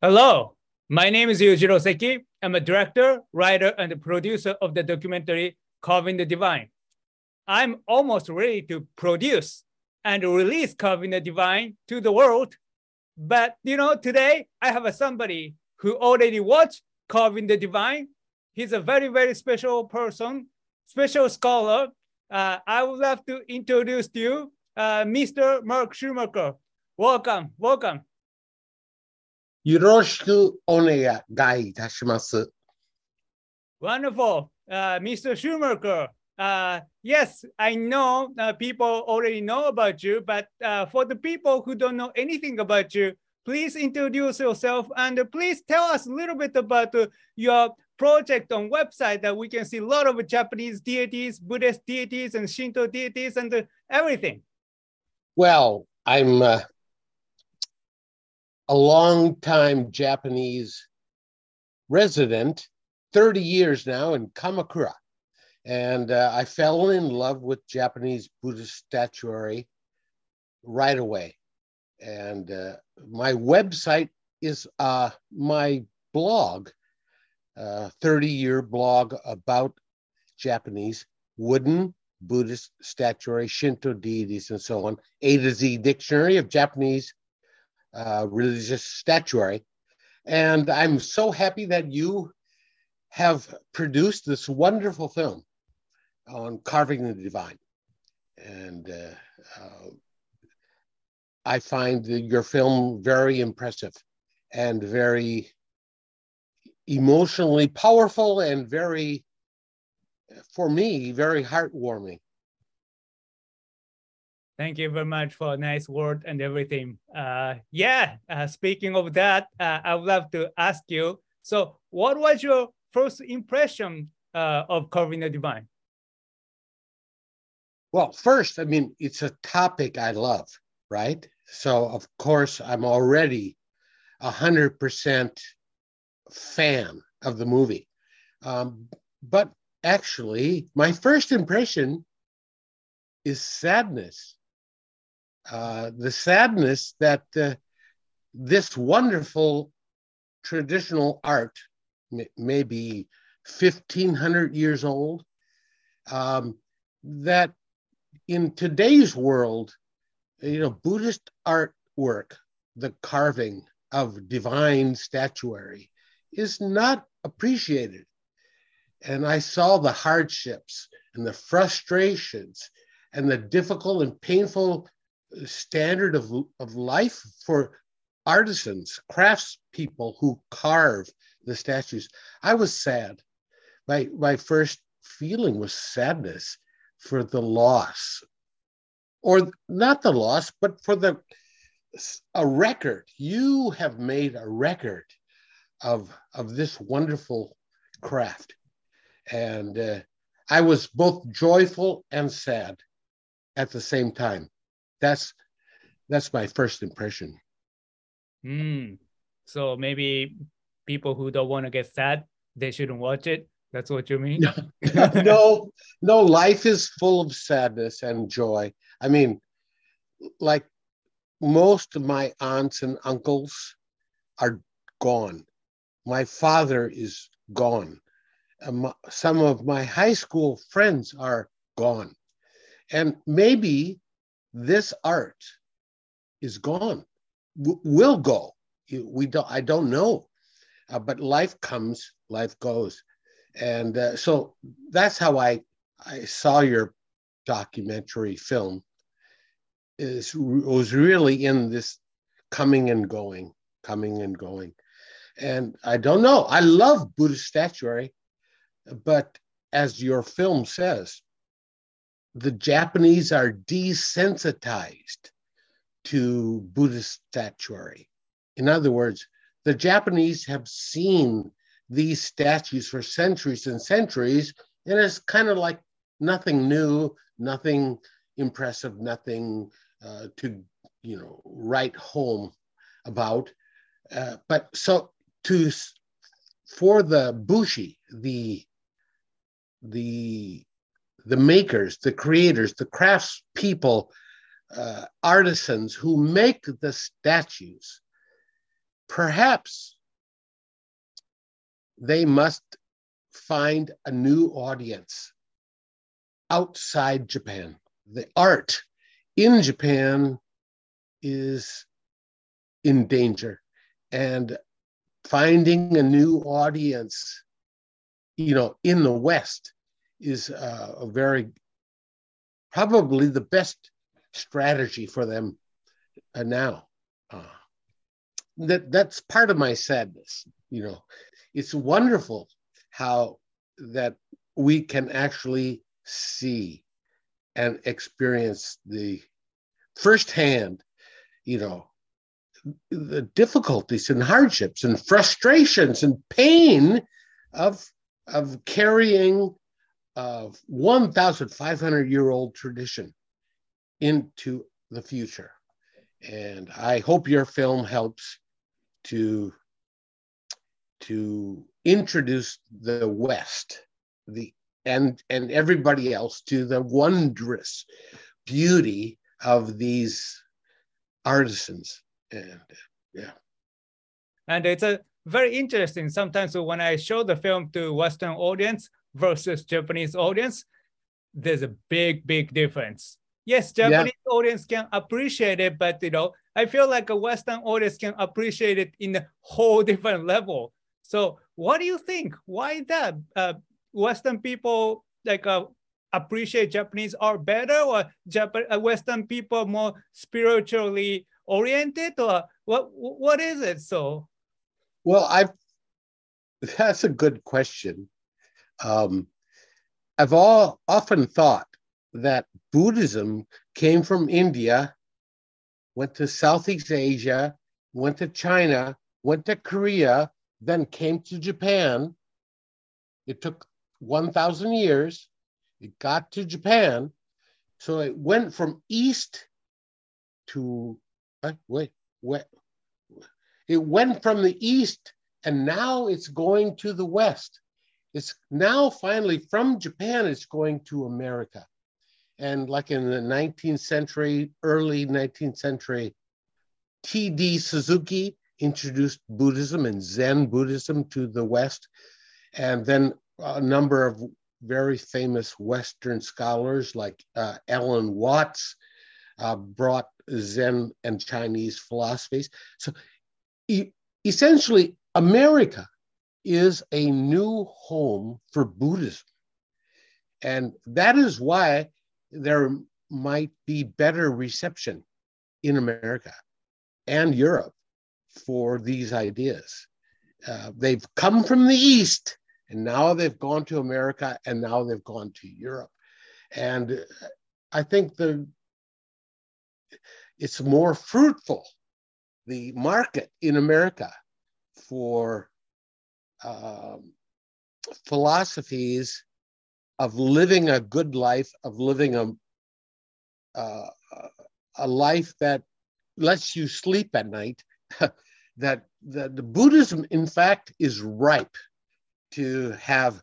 Hello, my name is Yujiro Seki. I'm a director, writer, and producer of the documentary Carving the Divine. I'm almost ready to produce and release Carving the Divine to the world. But you know, today I have a somebody who already watched Carving the Divine. He's a very, very special person, special scholar. Uh, I would love to introduce to you uh, Mr. Mark Schumacher. Welcome, welcome. よろしくお願いいたします。 Wonderful, uh, Mr. Schumacher. uh, yes, I know uh, people already know about you, but uh, for the people who don't know anything about you, please introduce yourself and please tell us a little bit about uh, your project on website that we can see a lot of Japanese deities, Buddhist deities, and Shinto deities, and uh, everything. Well, I'm uh, a long-time Japanese resident, 30 years now in Kamakura. And uh, I fell in love with Japanese Buddhist statuary right away. And uh, my website is uh, my blog, 30 year blog about Japanese wooden Buddhist statuary, Shinto deities, and so on. A to Z Dictionary of Japanese uh, Religious Statuary. And I'm so happy that you have produced this wonderful film on carving the divine. And uh, uh, I find your film very impressive and very emotionally powerful and very, for me, very heartwarming. Thank you very much for a nice word and everything. Uh, yeah, uh, speaking of that, uh, I would love to ask you. So, what was your first impression uh, of carving the divine? Well, first, I mean, it's a topic I love, right? So, of course, I'm already a hundred percent fan of the movie. Um, but actually, my first impression is sadness. Uh, the sadness that uh, this wonderful traditional art, m- maybe 1500 years old, um, that in today's world, you know, Buddhist artwork, the carving of divine statuary, is not appreciated. And I saw the hardships and the frustrations and the difficult and painful standard of, of life for artisans, craftspeople who carve the statues. I was sad. My, my first feeling was sadness for the loss, or not the loss, but for the a record. You have made a record of, of this wonderful craft. And uh, I was both joyful and sad at the same time. That's that's my first impression. Mm. So maybe people who don't want to get sad, they shouldn't watch it. That's what you mean? no, no, life is full of sadness and joy. I mean, like most of my aunts and uncles are gone. My father is gone. Um, some of my high school friends are gone. And maybe this art is gone, w- will go. We don't, I don't know. Uh, but life comes, life goes. And uh, so that's how I, I saw your documentary film is was really in this coming and going, coming and going. And I don't know. I love Buddhist statuary, but as your film says, the Japanese are desensitized to Buddhist statuary. In other words, the Japanese have seen these statues for centuries and centuries, and it's kind of like nothing new, nothing impressive, nothing uh, to you know write home about. Uh, but so to for the busshi, the the the makers, the creators, the craftspeople, uh, artisans who make the statues, perhaps they must find a new audience outside Japan. The art in Japan is in danger and finding a new audience you know in the west is uh, a very probably the best strategy for them uh, now uh, that that's part of my sadness you know it's wonderful how that we can actually see and experience the firsthand, you know, the difficulties and hardships and frustrations and pain of of carrying a 1,500 year old tradition into the future. And I hope your film helps to to introduce the West, the and and everybody else to the wondrous beauty of these artisans. And yeah. And it's a very interesting sometimes when i show the film to western audience versus japanese audience there's a big big difference yes japanese yeah. audience can appreciate it but you know i feel like a western audience can appreciate it in a whole different level so what do you think why that uh, western people like uh, appreciate Japanese art better, or Japan, uh, Western people more spiritually oriented, or what? What is it? So, well, I've that's a good question. Um, I've all often thought that Buddhism came from India, went to Southeast Asia, went to China, went to Korea, then came to Japan. It took 1,000 years it got to Japan, so it went from east to uh, wait, wait. It went from the east, and now it's going to the west. It's now finally from Japan. It's going to America, and like in the 19th century, early 19th century, T.D. Suzuki introduced Buddhism and Zen Buddhism to the West, and then a number of very famous Western scholars like uh, Alan Watts uh, brought Zen and Chinese philosophies. So e- essentially, America is a new home for Buddhism. And that is why there might be better reception in America and Europe for these ideas. Uh, they've come from the East and now they've gone to America and now they've gone to Europe. And I think the it's more fruitful, the market in America for um, philosophies of living a good life, of living a, uh, a life that lets you sleep at night, that, that the Buddhism, in fact, is ripe to have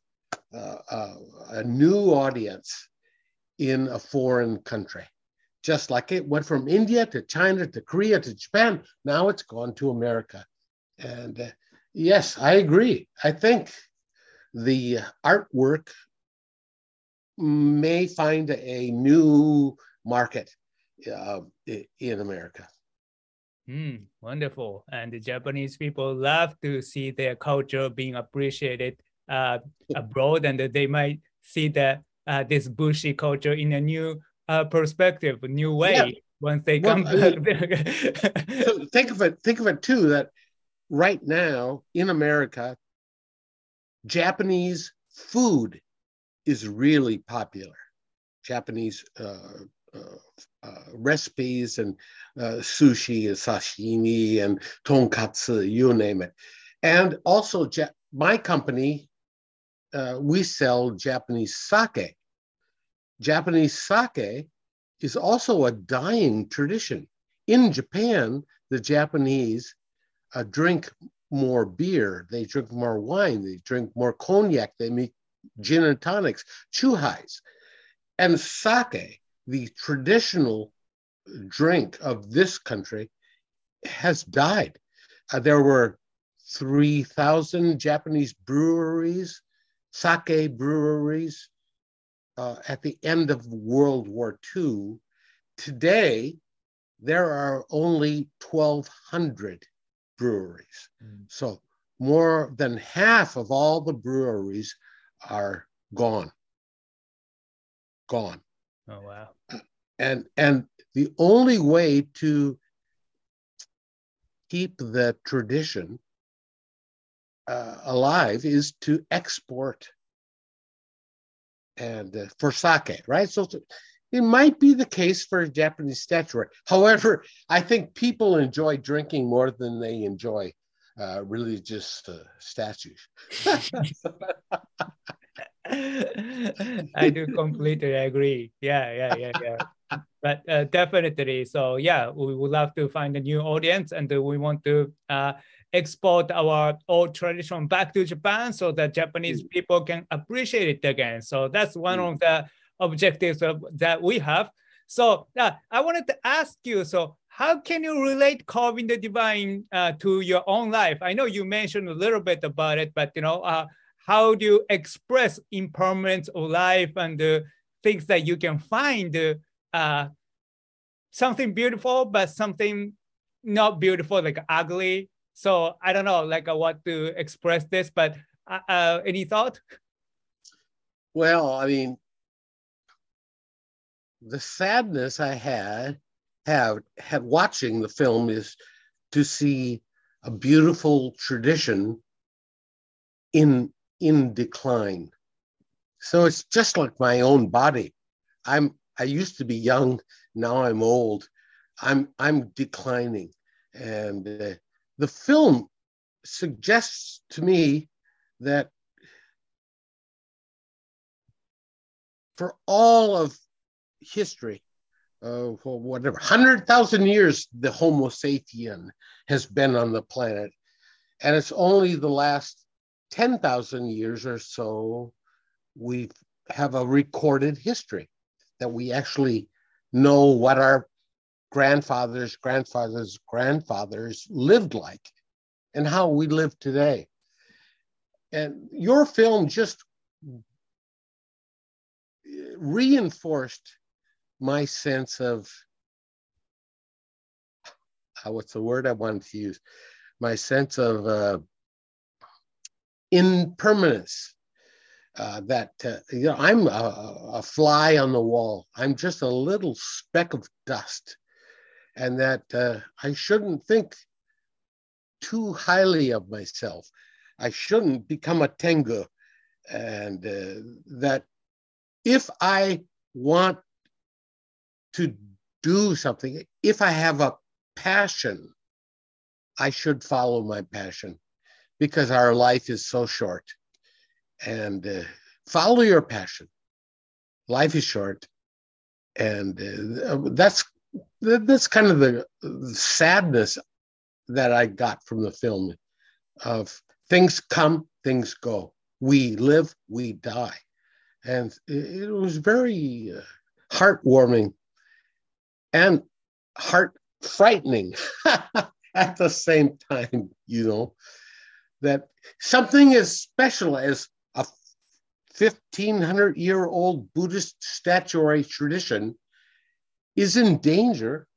uh, uh, a new audience in a foreign country. Just like it went from India to China to Korea to Japan, now it's gone to America. And uh, yes, I agree. I think the artwork may find a new market uh, in America. Mm, wonderful. And the Japanese people love to see their culture being appreciated uh, abroad, and they might see that uh, this busshi culture in a new uh, perspective, a new way yeah. once they well, come back. so think of it. Think of it too that right now in America, Japanese food is really popular. Japanese uh, uh, uh, recipes and uh, sushi and sashimi and tonkatsu, you name it. And also, my company, uh, we sell Japanese sake. Japanese sake is also a dying tradition. In Japan, the Japanese uh, drink more beer, they drink more wine, they drink more cognac, they make gin and tonics, chuhais. And sake, the traditional drink of this country, has died. Uh, there were 3,000 Japanese breweries, sake breweries, uh, at the end of World War II. Today, there are only 1,200 breweries. Mm. So more than half of all the breweries are gone. Gone. Oh wow. And and the only way to keep the tradition uh, alive is to export and uh, for sake, right? So it might be the case for Japanese statuary. However, I think people enjoy drinking more than they enjoy uh, religious uh, statues. I do completely agree. Yeah, yeah, yeah, yeah. but uh, definitely. So yeah, we would love to find a new audience, and we want to uh, export our old tradition back to Japan so that Japanese mm. people can appreciate it again. So that's one mm. of the objectives of, that we have. So uh, I wanted to ask you, so how can you relate carving the divine uh, to your own life? I know you mentioned a little bit about it, but you know, uh, how do you express impermanence of life and the things that you can find uh, something beautiful, but something not beautiful, like ugly. So I don't know, like uh, what to express this, but uh, uh any thought? Well, I mean, the sadness I had have had watching the film is to see a beautiful tradition in in decline. So it's just like my own body. I'm I used to be young, now I'm old. I'm I'm declining, and uh, the film suggests to me that for all of history, uh, for whatever, 100,000 years, the Homo sapien has been on the planet. And it's only the last 10,000 years or so we have a recorded history that we actually know what our grandfathers, grandfathers, grandfathers lived like and how we live today. And your film just reinforced my sense of uh, what's the word I wanted to use? My sense of uh, impermanence. Uh, that uh, you know, I'm a, a, fly on the wall. I'm just a little speck of dust, and that uh, I shouldn't think too highly of myself. I shouldn't become a tengu, and uh, that if I want to do something, if I have a passion, I should follow my passion because our life is so short. And uh, follow your passion. Life is short. And uh, that's that's kind of the sadness that I got from the film of things come, things go. We live, we die. And it was very uh, heartwarming and heart frightening at the same time, you know, that something as special as a 1500 year old Buddhist statuary tradition is in danger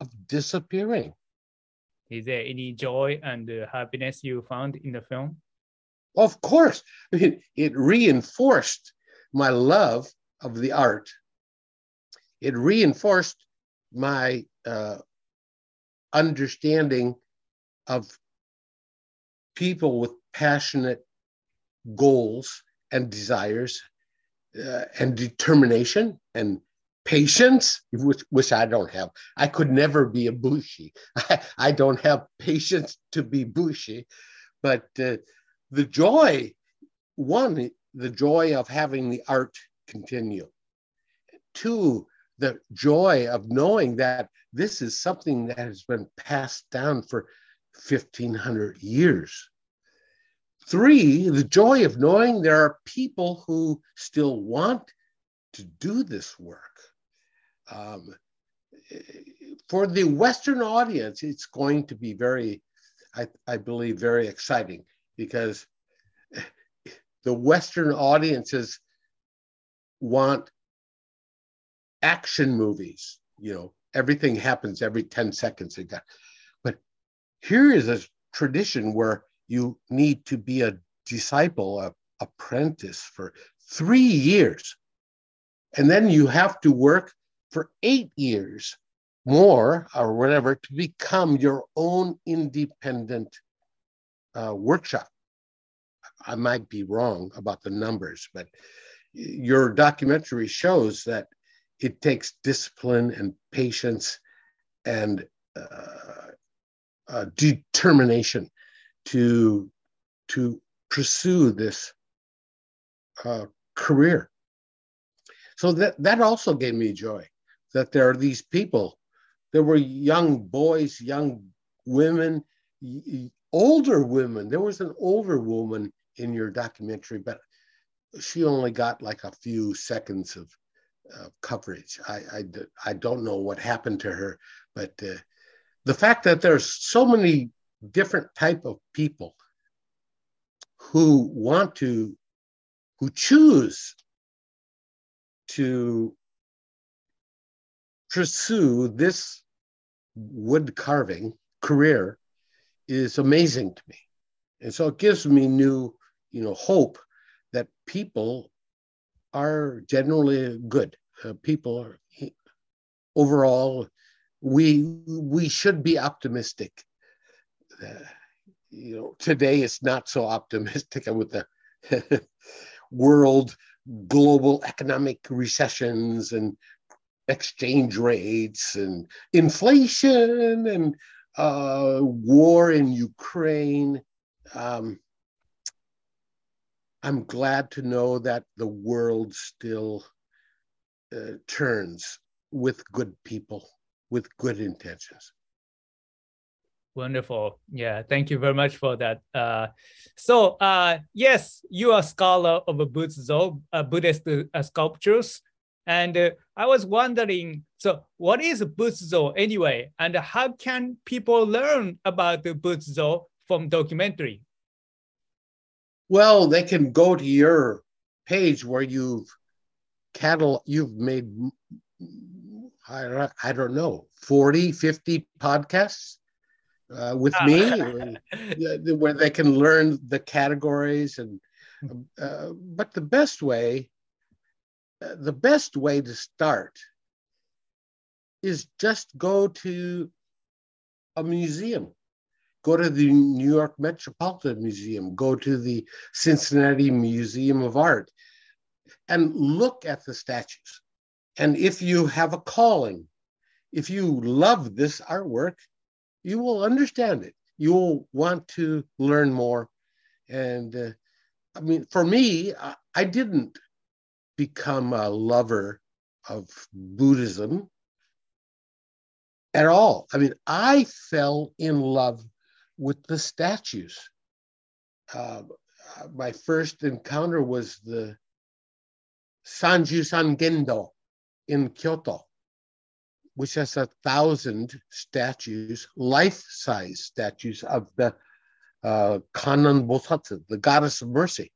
of disappearing. Is there any joy and uh, happiness you found in the film? Of course. I mean, it reinforced my love of the art. It reinforced my uh, understanding of people with passionate goals and desires uh, and determination and patience, which, which I don't have. I could never be a busshi. I, I don't have patience to be busshi, but uh, the joy, one, the joy of having the art continue. Two, the joy of knowing that this is something that has been passed down for 1500 years. Three, the joy of knowing there are people who still want to do this work. Um, for the Western audience, it's going to be very, I, I believe, very exciting because the Western audiences want action movies. You know, everything happens every 10 seconds. But here is a tradition where you need to be a disciple, a apprentice for three years. And then you have to work for eight years more or whatever to become your own independent uh, workshop. I might be wrong about the numbers, but your documentary shows that it takes discipline and patience and uh, uh, determination to to pursue this uh, career. So that that also gave me joy that there are these people. There were young boys, young women, older women. There was an older woman in your documentary, but she only got like a few seconds of uh, coverage. I, I, I, don't know what happened to her, but uh, the fact that there's so many different type of people who want to, who choose to pursue this wood carving career is amazing to me. And so it gives me new, you know, hope that people are generally good. Uh, people are overall, we we should be optimistic. Uh, you know, today it's not so optimistic with the world global economic recessions and exchange rates and inflation and uh, war in Ukraine. Um, I'm glad to know that the world still uh, turns with good people, with good intentions. Wonderful. Yeah, thank you very much for that. Uh, so, uh, yes, you are a scholar of Butsuzo, uh, Buddhist uh, sculptures. And uh, I was wondering, so what is Butsuzo anyway? And how can people learn about the Butsuzo from documentary? Well, they can go to your page where you've cattle, you've made, I, I don't know, 40, 50 podcasts uh, with me, where they can learn the categories and. Uh, but the best way, uh, the best way to start is just go to a museum. Go to the New York Metropolitan Museum, go to the Cincinnati Museum of Art, and look at the statues. And if you have a calling, if you love this artwork, you will understand it. You will want to learn more. And uh, I mean, for me, I, I didn't become a lover of Buddhism at all. I mean, I fell in love with the statues. Uh, my first encounter was the Sanjusangendo in Kyoto which has a thousand statues, life-size statues of the uh, Bosatsu, the goddess of mercy.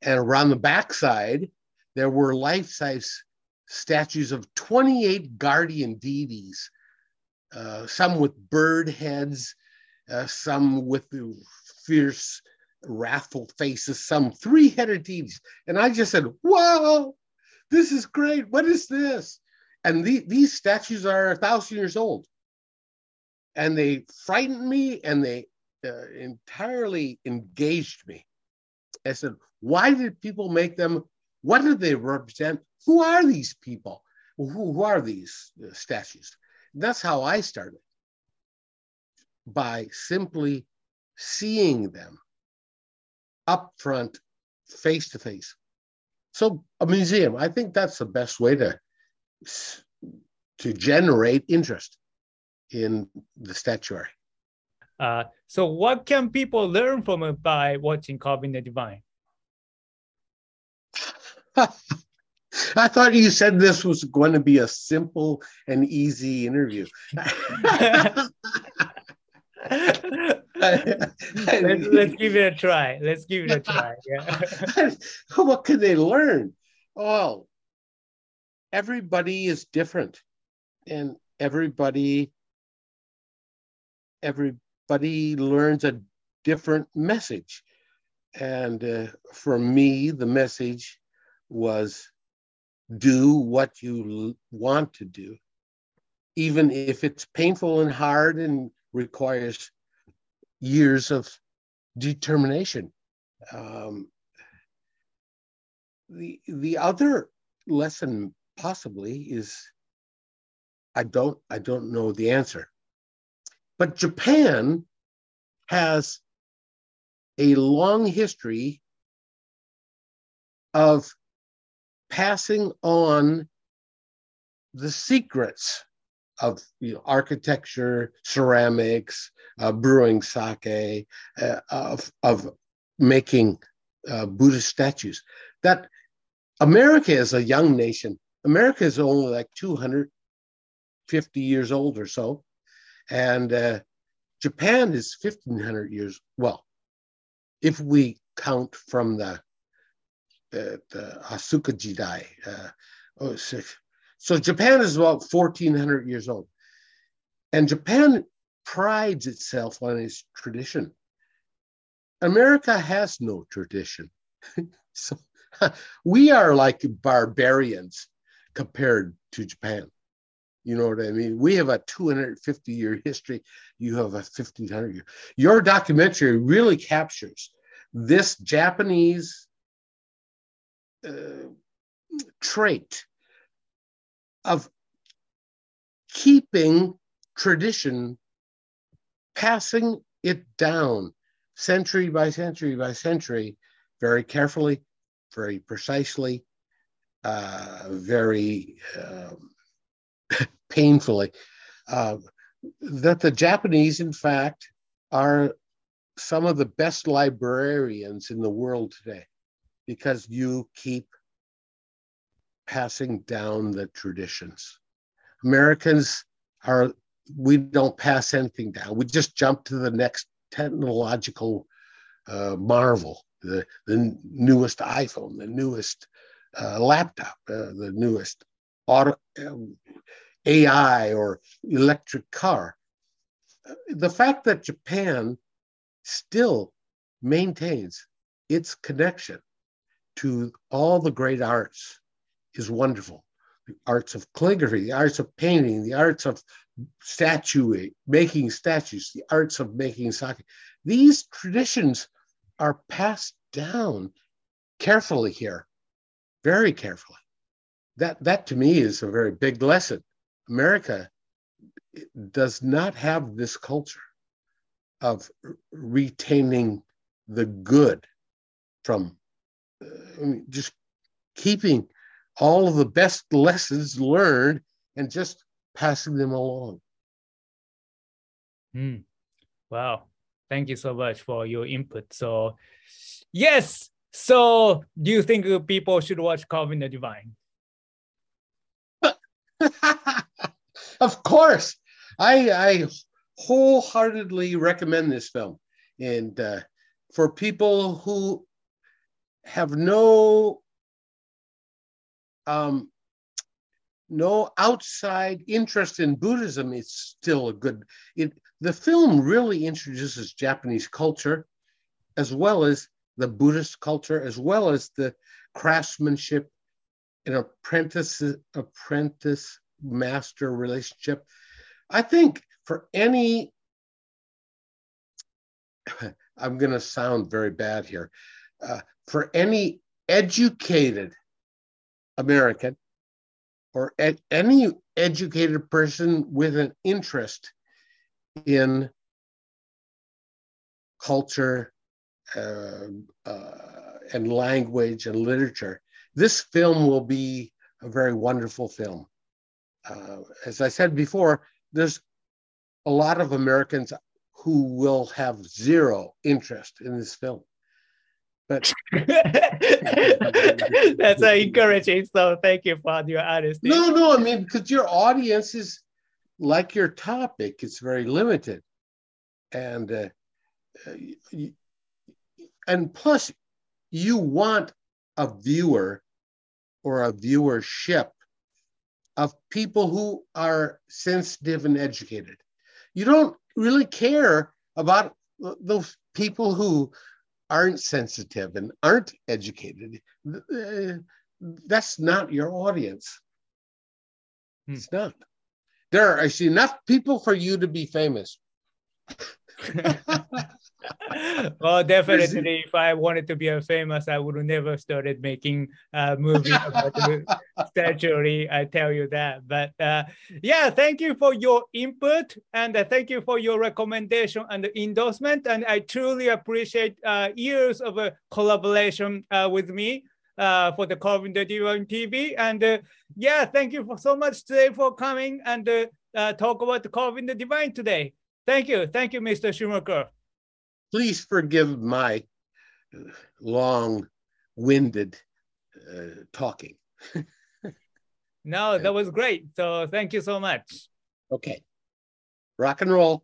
And around the backside, there were life-size statues of 28 guardian deities, uh, some with bird heads, uh, some with fierce, wrathful faces, some three-headed deities. And I just said, wow, this is great. What is this? And the, these statues are a thousand years old. And they frightened me and they uh, entirely engaged me. I said, why did people make them? What do they represent? Who are these people? Who, who are these uh, statues? That's how I started by simply seeing them up front, face to face. So, a museum, I think that's the best way to to generate interest in the statuary. Uh, so, what can people learn from it by watching Carving the Divine? I thought you said this was going to be a simple and easy interview. let's, let's give it a try. Let's give it a try. Yeah. what can they learn? Oh, everybody is different, and everybody everybody learns a different message. And uh, for me, the message was do what you want to do, even if it's painful and hard and requires years of determination. Um, the the other lesson possibly is I don't I don't know the answer. But Japan has a long history of passing on the secrets of you know, architecture, ceramics, uh, brewing sake, uh, of, of making uh, Buddhist statues. That America is a young nation. America is only like 250 years old or so. And uh, Japan is 1500 years, well, if we count from the the, the Asuka Jidai. Uh, oh, so Japan is about 1400 years old. And Japan prides itself on its tradition. America has no tradition. so we are like barbarians compared to Japan. You know what I mean? We have a 250 year history. You have a 1500 year. Your documentary really captures this Japanese uh, trait of keeping tradition, passing it down century by century by century, very carefully, very precisely, uh, very um, painfully. Uh, that the Japanese, in fact, are some of the best librarians in the world today because you keep passing down the traditions. Americans are, we don't pass anything down. We just jump to the next technological uh, marvel, the, the newest iPhone, the newest uh, laptop, uh, the newest auto, um, AI or electric car. The fact that Japan still maintains its connection to all the great arts is wonderful. The arts of calligraphy, the arts of painting, the arts of statuing, making statues, the arts of making sake. These traditions are passed down carefully here, very carefully. That, that to me is a very big lesson. America does not have this culture of retaining the good from uh, mean, just keeping all of the best lessons learned and just passing them along. Mm. Wow. Thank you so much for your input. So, yes. So, do you think people should watch Carving the Divine? of course. I, I wholeheartedly recommend this film. And uh, for people who have no um, no outside interest in Buddhism, it's still a good. It the film really introduces Japanese culture, as well as the Buddhist culture, as well as the craftsmanship and apprentice apprentice master relationship. I think for any, I'm going to sound very bad here. Uh, for any educated American or ed- any educated person with an interest in culture uh, uh, and language and literature, this film will be a very wonderful film. Uh, as I said before, there's a lot of Americans who will have zero interest in this film. But that's encouraging. So thank you for your honesty. no, no, I mean because your audience is like your topic; it's very limited, and uh, and plus, you want a viewer or a viewership of people who are sensitive and educated. You don't really care about those people who aren't sensitive and aren't educated. Uh, That's not your audience. Hmm. It's not. There are enough people for you to be famous. well, definitely, if I wanted to be a famous, I would have never started making a movie about the statuary. I tell you that. But uh, yeah, thank you for your input and uh, thank you for your recommendation and endorsement. And I truly appreciate uh, years of uh, collaboration uh, with me. Uh, for the Carving the Divine TV. And uh, yeah, thank you for so much today for coming and uh, uh, talk about the the Divine today. Thank you. Thank you, Mr. Schumacher. Please forgive my long-winded uh, talking. No, that was great. So thank you so much. Okay. Rock and roll.